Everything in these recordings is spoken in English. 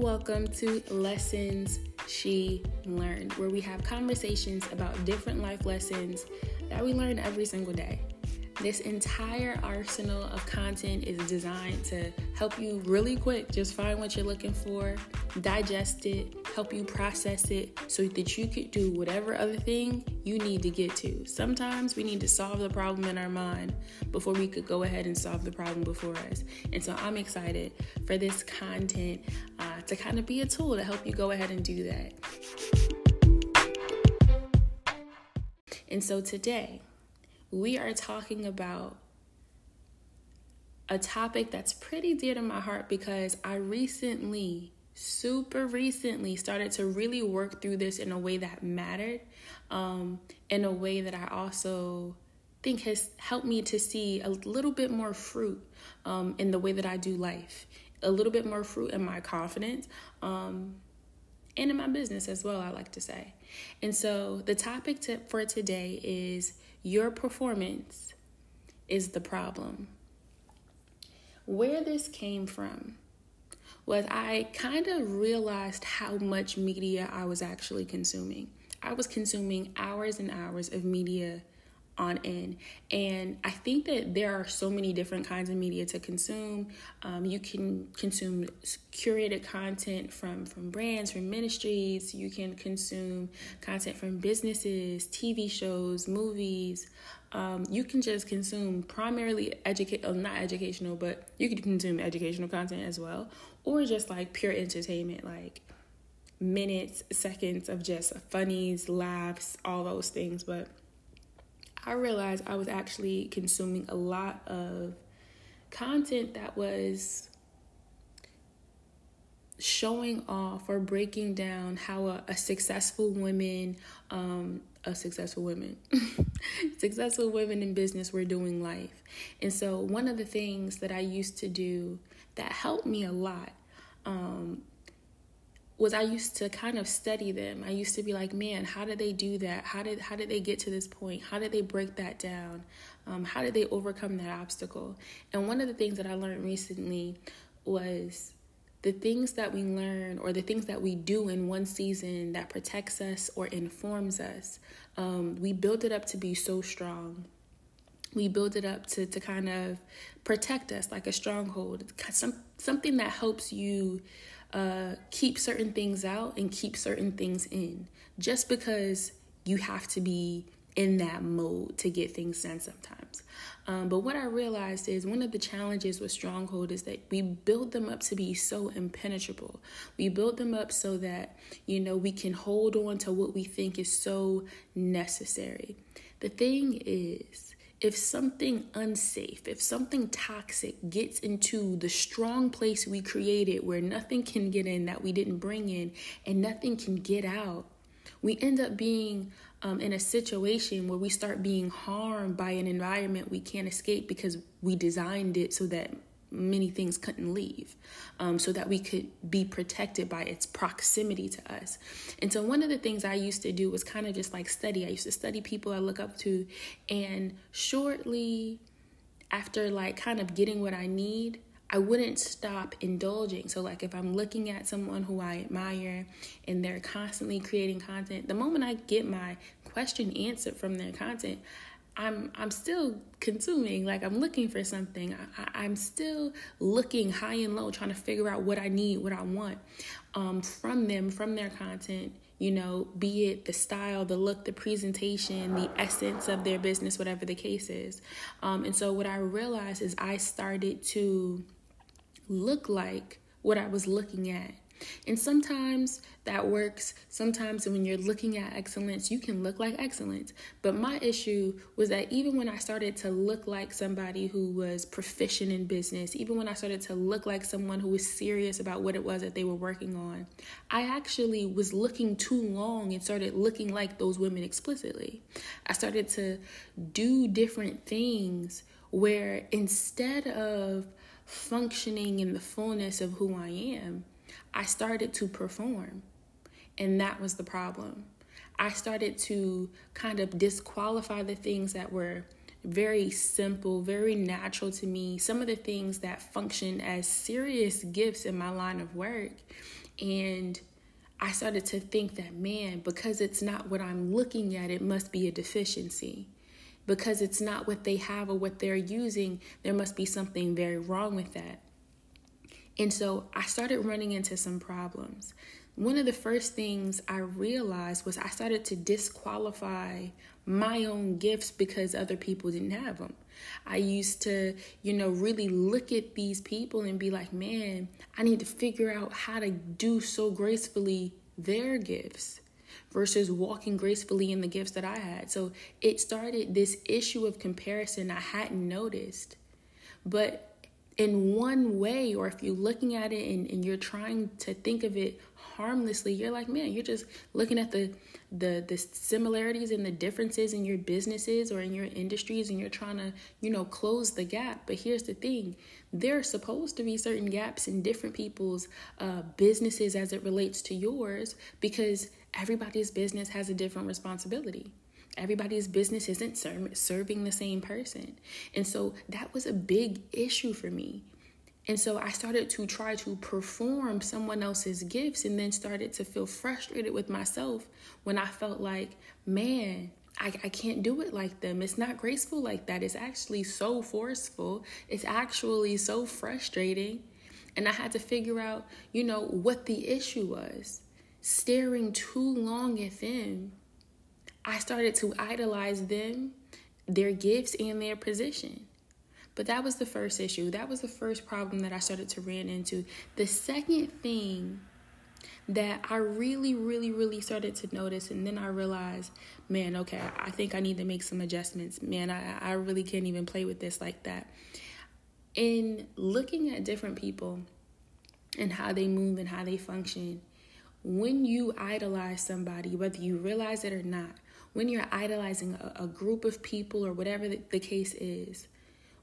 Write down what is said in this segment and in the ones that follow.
welcome to Lessons She Learned, where we have conversations about different life lessons that we learn every single day. This entire arsenal of content is designed to help you really quick just find what you're looking for, digest it, help you process it so that you could do whatever other thing you need to get to. Sometimes we need to solve the problem in our mind before we could go ahead and solve the problem before us. And so I'm excited for this content to kind of be a tool to help you go ahead and do that. And so today, we are talking about a topic that's pretty dear to my heart because I recently, super recently, started to really work through this in a way that mattered, um, in a way that I also think has helped me to see a little bit more fruit um, in the way that I do life, a little bit more fruit in my confidence. Um, and in my business as well, I like to say. And so, the topic to, for today is your performance is the problem. Where this came from was I kind of realized how much media I was actually consuming. I was consuming hours and hours of media on end. And I think that there are so many different kinds of media to consume. Um, you can consume curated content from from brands, from ministries. You can consume content from businesses, TV shows, movies. Um, you can just consume primarily educate, oh, not educational, but you can consume educational content as well, or just like pure entertainment, like minutes, seconds of just funnies, laughs, all those things. But I realized I was actually consuming a lot of content that was showing off or breaking down how a, a successful woman, um, a successful women, successful women in business were doing life. And so, one of the things that I used to do that helped me a lot um, was I used to kind of study them. I used to be like, man, how did they do that? How did how did they get to this point? How did they break that down? Um, how did they overcome that obstacle? And one of the things that I learned recently was the things that we learn or the things that we do in one season that protects us or informs us, um, we build it up to be so strong. We build it up to, to kind of protect us like a stronghold, some, something that helps you uh, keep certain things out and keep certain things in just because you have to be in that mode to get things done sometimes. Um, but what I realized is one of the challenges with Stronghold is that we build them up to be so impenetrable. We build them up so that, you know, we can hold on to what we think is so necessary. The thing is, if something unsafe, if something toxic gets into the strong place we created where nothing can get in that we didn't bring in and nothing can get out, we end up being um, in a situation where we start being harmed by an environment we can't escape because we designed it so that many things couldn't leave um, so that we could be protected by its proximity to us. And so, one of the things I used to do was kind of just like study. I used to study people I look up to, and shortly after, like, kind of getting what I need. I wouldn't stop indulging. So, like, if I'm looking at someone who I admire and they're constantly creating content, the moment I get my question answered from their content, I'm I'm still consuming, like I'm looking for something. I, I'm still looking high and low, trying to figure out what I need, what I want um, from them, from their content. You know, be it the style, the look, the presentation, the essence of their business, whatever the case is. Um, and so, what I realized is I started to look like what I was looking at and sometimes that works. Sometimes when you're looking at excellence, you can look like excellence. But my issue was that even when I started to look like somebody who was proficient in business, even when I started to look like someone who was serious about what it was that they were working on, I actually was looking too long and started looking like those women explicitly. I started to do different things where instead of functioning in the fullness of who I am, I started to perform. And that was the problem. I started to kind of disqualify the things that were very simple, very natural to me, some of the things that function as serious gifts in my line of work. And I started to think that, man, because it's not what I'm looking at, it must be a deficiency. Because it's not what they have or what they're using, there must be something very wrong with that. And so I started running into some problems. One of the first things I realized was I started to disqualify my own gifts because other people didn't have them. I used to, you know, really look at these people and be like, man, I need to figure out how to do so gracefully their gifts versus walking gracefully in the gifts that I had. So it started this issue of comparison I hadn't noticed. But in one way, or if you're looking at it and, and you're trying to think of it harmlessly, you're like, man, you're just looking at the the the similarities and the differences in your businesses or in your industries and you're trying to you know close the gap. But here's the thing. There are supposed to be certain gaps in different people's uh, businesses as it relates to yours because everybody's business has a different responsibility everybody's business isn't ser- serving the same person and so that was a big issue for me and so I started to try to perform someone else's gifts and then started to feel frustrated with myself when I felt like, man, I, I can't do it like them. It's not graceful like that. It's actually so forceful. It's actually so frustrating. And I had to figure out, you know, what the issue was. Staring too long at them, I started to idolize them, their gifts, and their position. But that was the first issue. That was the first problem that I started to run into. The second thing that I really, really, really started to notice, and then I realized, man, okay, I think I need to make some adjustments. Man, I, I really can't even play with this like that. In looking at different people and how they move and how they function, when you idolize somebody, whether you realize it or not, when you're idolizing a, a group of people or whatever the, the case is,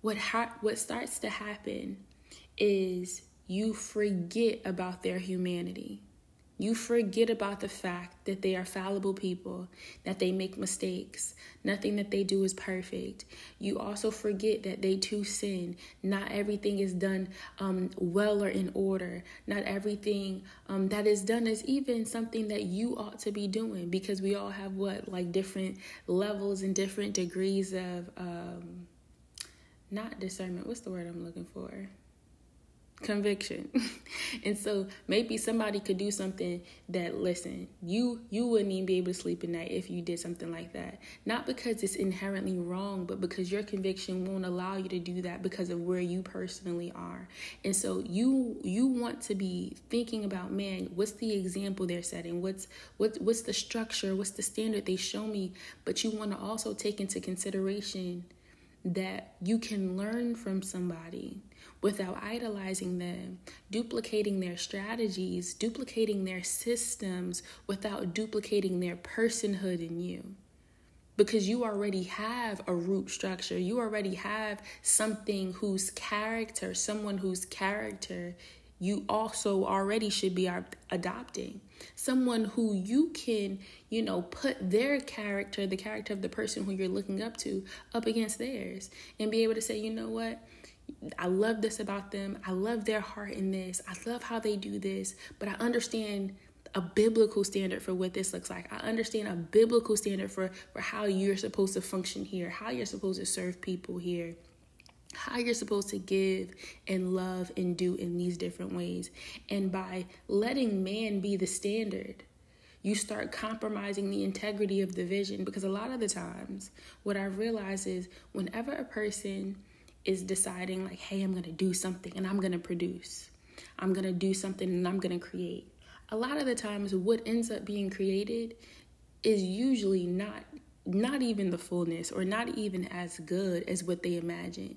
what ha- what starts to happen is you forget about their humanity. You forget about the fact that they are fallible people, that they make mistakes. Nothing that they do is perfect. You also forget that they too sin. Not everything is done um, well or in order. Not everything um, that is done is even something that you ought to be doing because we all have what, like different levels and different degrees of. Um, not discernment. What's the word I'm looking for? Conviction. and so maybe somebody could do something that listen, you you wouldn't even be able to sleep at night if you did something like that. Not because it's inherently wrong, but because your conviction won't allow you to do that because of where you personally are. And so you you want to be thinking about, man, what's the example they're setting? What's what what's the structure? What's the standard they show me? But you want to also take into consideration that you can learn from somebody without idolizing them, duplicating their strategies, duplicating their systems without duplicating their personhood in you. Because you already have a root structure, you already have something whose character, someone whose character you also already should be adopting. Someone who you can, you know, put their character, the character of the person who you're looking up to, up against theirs and be able to say, you know what? I love this about them. I love their heart in this. I love how they do this, but I understand a biblical standard for what this looks like. I understand a biblical standard for for how you're supposed to function here, how you're supposed to serve people here how you're supposed to give and love and do in these different ways. And by letting man be the standard, you start compromising the integrity of the vision because a lot of the times what I realize is whenever a person is deciding like hey I'm going to do something and I'm going to produce. I'm going to do something and I'm going to create. A lot of the times what ends up being created is usually not not even the fullness or not even as good as what they imagine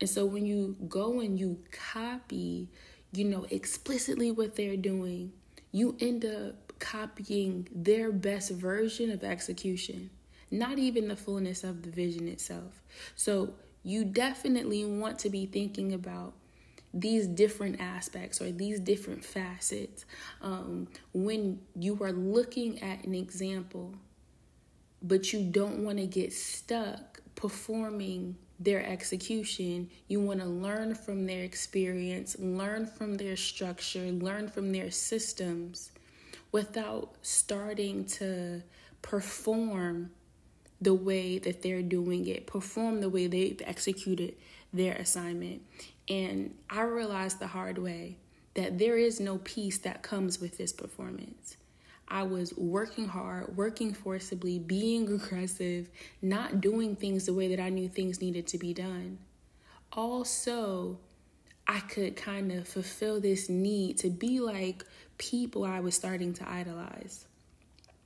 and so when you go and you copy, you know, explicitly what they're doing, you end up copying their best version of execution, not even the fullness of the vision itself. So you definitely want to be thinking about these different aspects or these different facets um, when you are looking at an example, but you don't want to get stuck performing their execution. You want to learn from their experience, learn from their structure, learn from their systems without starting to perform the way that they're doing it, perform the way they've executed their assignment. And I realized the hard way that there is no peace that comes with this performance. I was working hard, working forcibly, being aggressive, not doing things the way that I knew things needed to be done. Also, I could kind of fulfill this need to be like people I was starting to idolize.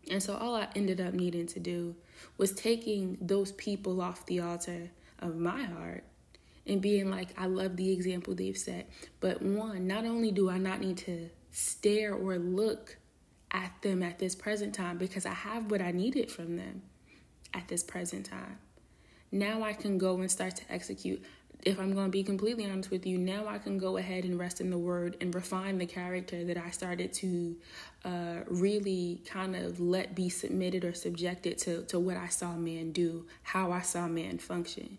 And so all I ended up needing to do was taking those people off the altar of my heart and being like, I love the example they've set. But one, not only do I not need to stare or look at them at this present time because I have what I needed from them at this present time. Now I can go and start to execute. If I'm going to be completely honest with you, now I can go ahead and rest in the word and refine the character that I started to uh, really kind of let be submitted or subjected to, to what I saw man do, how I saw man function.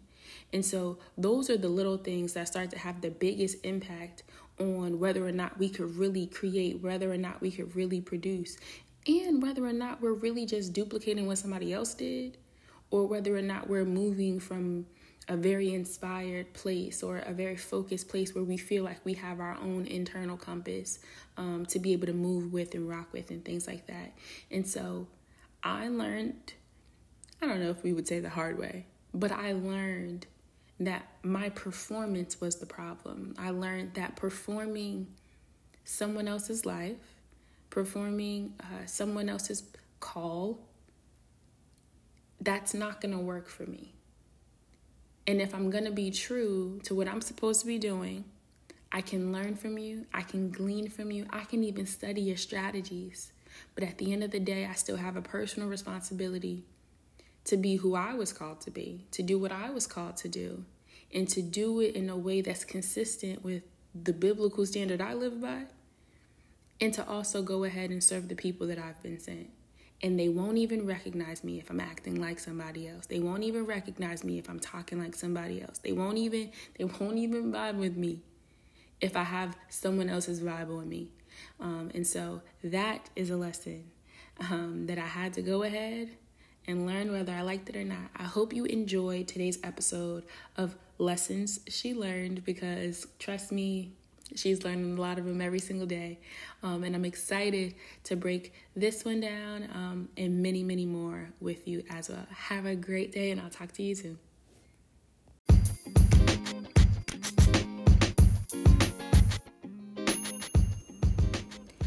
And so those are the little things that start to have the biggest impact on whether or not we could really create, whether or not we could really produce, and whether or not we're really just duplicating what somebody else did, or whether or not we're moving from a very inspired place or a very focused place where we feel like we have our own internal compass um, to be able to move with and rock with and things like that. And so I learned, I don't know if we would say the hard way, but I learned that my performance was the problem. I learned that performing someone else's life, performing uh, someone else's call, that's not going to work for me. And if I'm going to be true to what I'm supposed to be doing, I can learn from you, I can glean from you, I can even study your strategies. But at the end of the day, I still have a personal responsibility to be who I was called to be, to do what I was called to do, and to do it in a way that's consistent with the biblical standard I live by, and to also go ahead and serve the people that I've been sent. And they won't even recognize me if I'm acting like somebody else. They won't even recognize me if I'm talking like somebody else. They won't even they won't even vibe with me if I have someone else's vibe on me. Um, and so that is a lesson um, that I had to go ahead and learn whether I liked it or not. I hope you enjoyed today's episode of Lessons She Learned because trust me, she's learning a lot of them every single day. Um, and I'm excited to break this one down um, and many, many more with you as well. Have a great day, and I'll talk to you soon.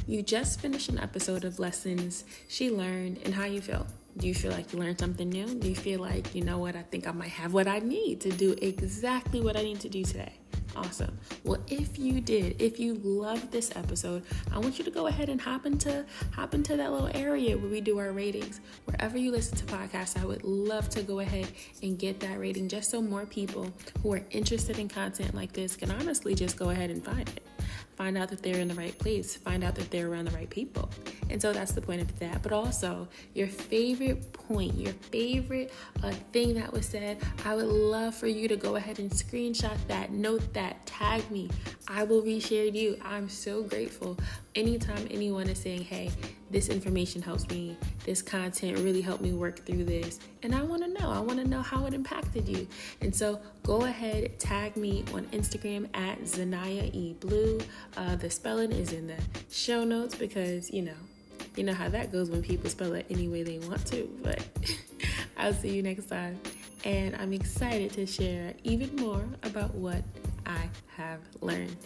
You just finished an episode of Lessons She Learned and How You Feel. Do you feel like you learned something new? Do you feel like, you know what, I think I might have what I need to do exactly what I need to do today? Awesome. Well, if you did, if you loved this episode, I want you to go ahead and hop into hop into that little area where we do our ratings. Wherever you listen to podcasts, I would love to go ahead and get that rating just so more people who are interested in content like this can honestly just go ahead and find it find out that they're in the right place, find out that they're around the right people. And so that's the point of that. But also, your favorite point, your favorite uh, thing that was said, I would love for you to go ahead and screenshot that, note that, tag me. I will reshare you. I'm so grateful anytime anyone is saying, hey, this information helps me, this content really helped me work through this. And I want to know, I want to know how it impacted you. And so go ahead, tag me on Instagram at Zanaya E Blue. Uh, the spelling is in the show notes because, you know, you know how that goes when people spell it any way they want to. But I'll see you next time. And I'm excited to share even more about what I have learned.